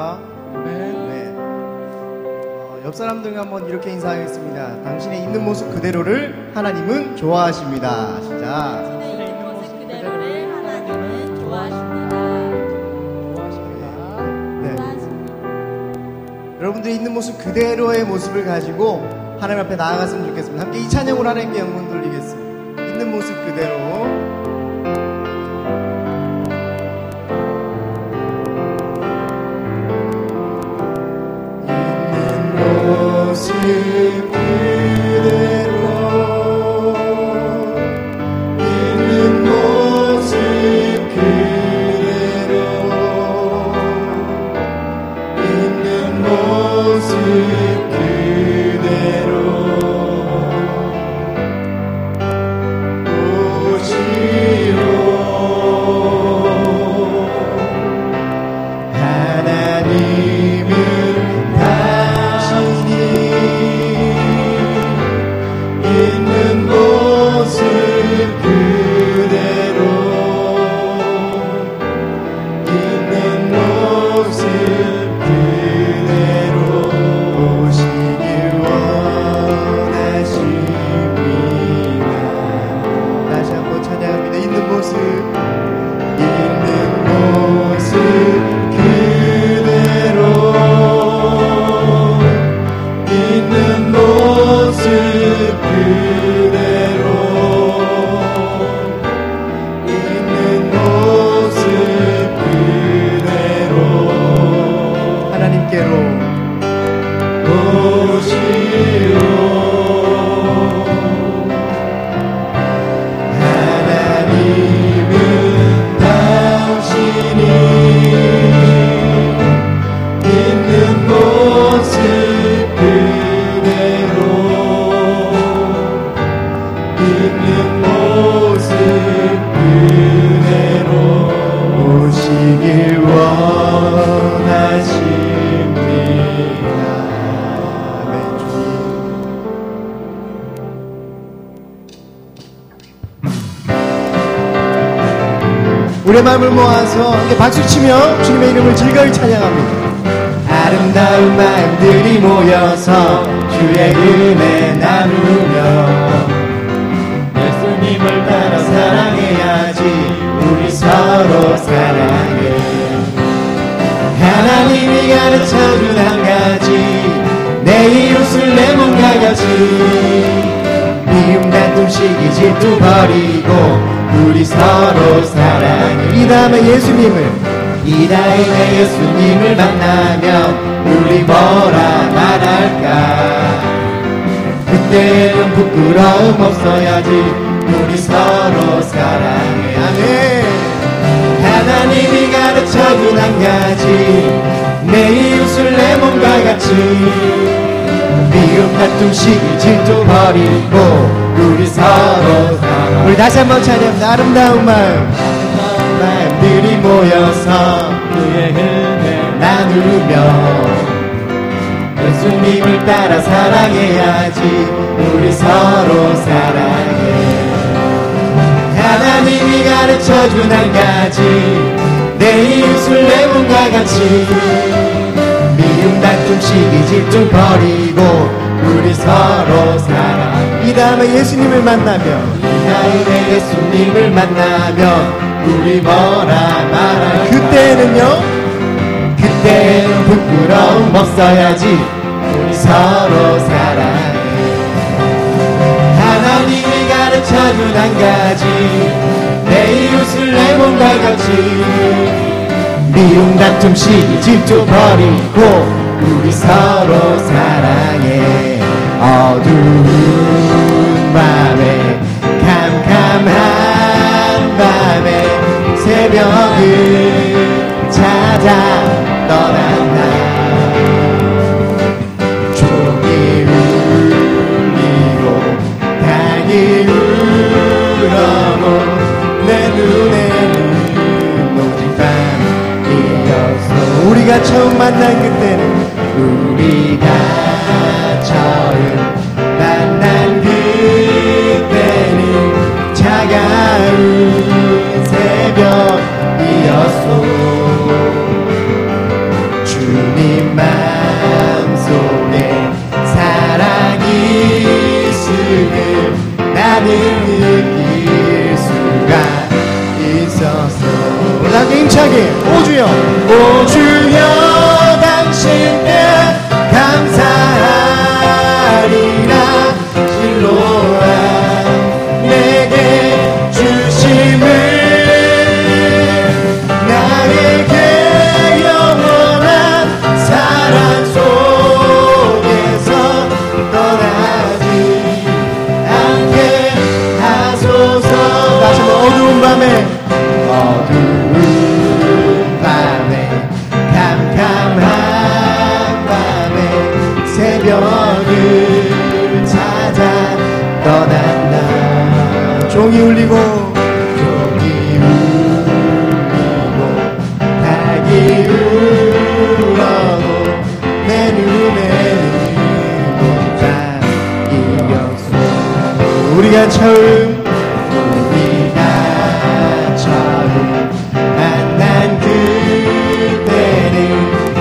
네. 어, 옆 사람들과 한번 이렇게 인사하겠습니다. 당신의 있는 모습 그대로를 하나님은 좋아하십니다. 시작. 당신의 있는 모습 그대로를 하나님은 좋아하십니다. 좋아하십니다. 네. 좋아하십니다. 여러분들이 있는 모습 그대로의 모습을 가지고 하나님 앞에 나아갔으면 좋겠습니다. 함께 이 찬양으로 하나님께 영광 돌리겠습니다. 있는 모습 그대로. 우리의 마음을 모아서 함께 박수치며 주님의 이름을 즐거이 찬양합니다. 아름다운 마음들이 모여서 주의 은혜 나누며 예수님을 따라 사랑해야지 우리 서로 사랑해 하나님이 가르쳐준 한 가지 내 이웃을 내 몸과 같이 미움 다툼 시기 질투 버리고 우리 서로 사랑해. 이 다음에 예수님을. 이 다음에 예수님을 만나면 우리 뭐라 말할까? 그때는 부끄러움 없어야지 우리 서로 사랑해. 아멘. 하나님이 가르쳐준 한 가지. 내 이웃을 내 몸과 같이. 미움 다툼 시기 질투 버리고 사랑 다시 한번 찬양합니다. 아름다운 마음. 마음들이 모여서 그의 은혜 나누며 예수님을 따라 사랑해야지 우리 서로 사랑해. 하나님이 가르쳐준 한 가지 내 이웃을 내 몸과 같이 미움 다툼 시기 질투 버리고 우리 서로 사랑. 이 다음에 예수님을 만나면 이 다음에 예수님을 만나면 우리 뭐라 말할 그때는요? 그때는 부끄러움 없어야지 우리 서로 사랑해. 하나님이 가르쳐준 한 가지 내 이웃을 내 몸과 같이 미움 다툼 시기 질투 버리고 우리 서로 사랑해. 어두운 캄캄한 밤에 새벽을 찾아 떠난다. 종이 울리고 닭이 울어도 내 눈에는 오직 밤이었어 우리가 처음 만난 그때 过去。 종이 울리고. 종이 울리고 닭이 울어도 내 눈에는 못자이었소 우리가 처음 우리가 처음 만난 그때는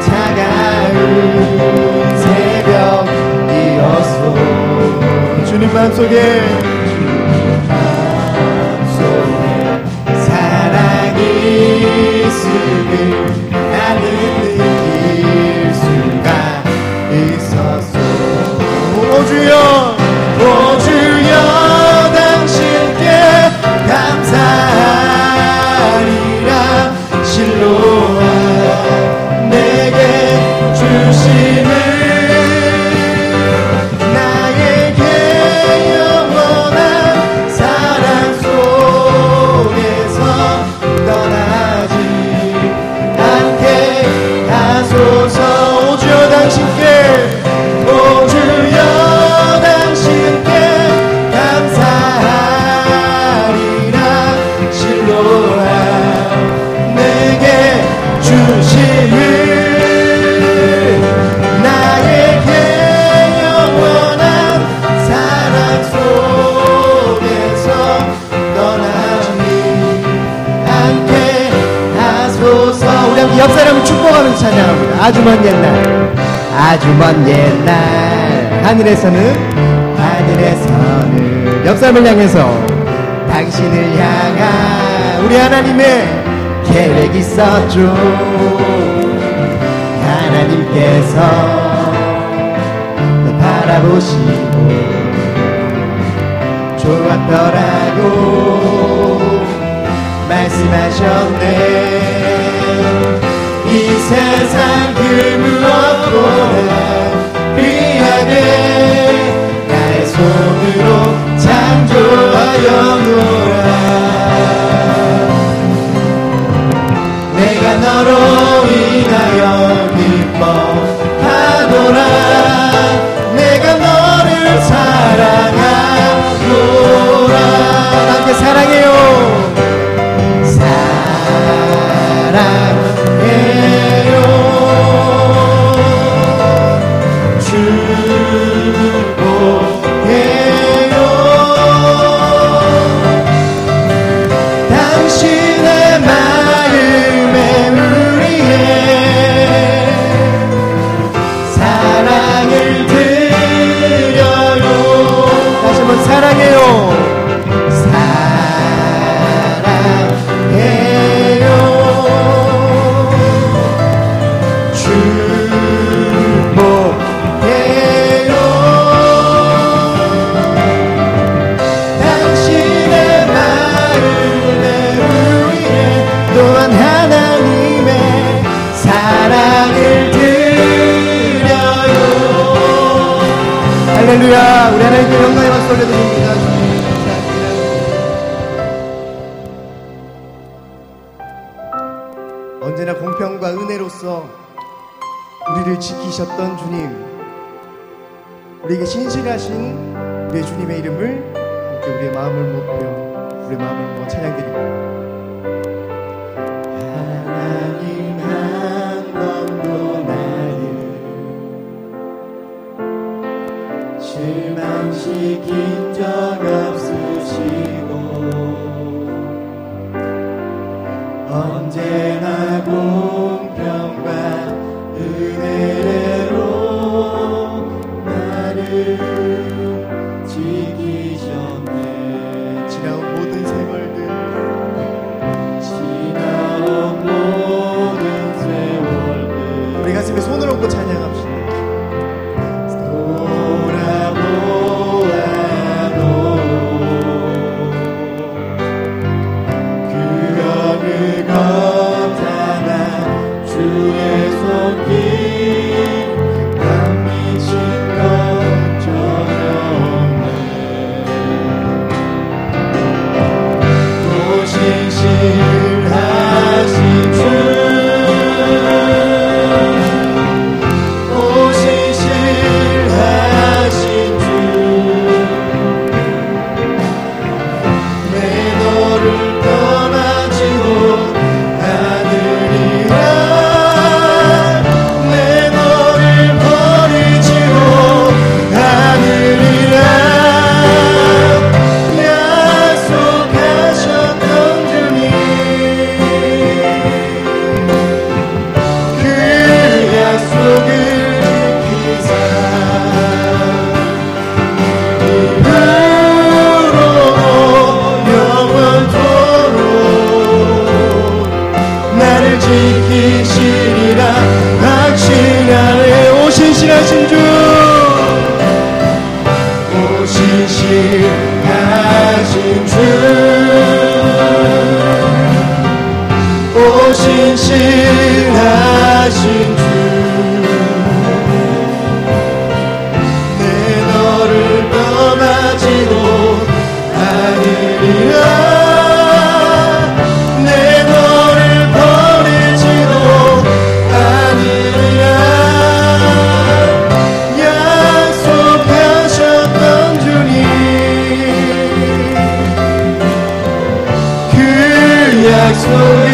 차가운 새벽이었소. 주님 맘속에 마음속에 아주 먼 옛날 아주 먼 옛날. 하늘에서는 하늘에서는 옆 사람을 향해서 당신을 향한 우리 하나님의 계획이 있었죠. 하나님께서 너 바라보시고 좋았더라고 말씀하셨네 이 세상 그 무엇보다 귀하게 나의 손으로 창조하였노라. 내가 너로 할렐루야 우리 하나님께 영광의 박수 올려드립니다 언제나 공평과 은혜로서 우리를 지키셨던 주님 우리에게 신실하신 우리의 주님의 이름을 함께 우리의 마음을 높여 우리의 마음을 모아 찬양드립니다. 약속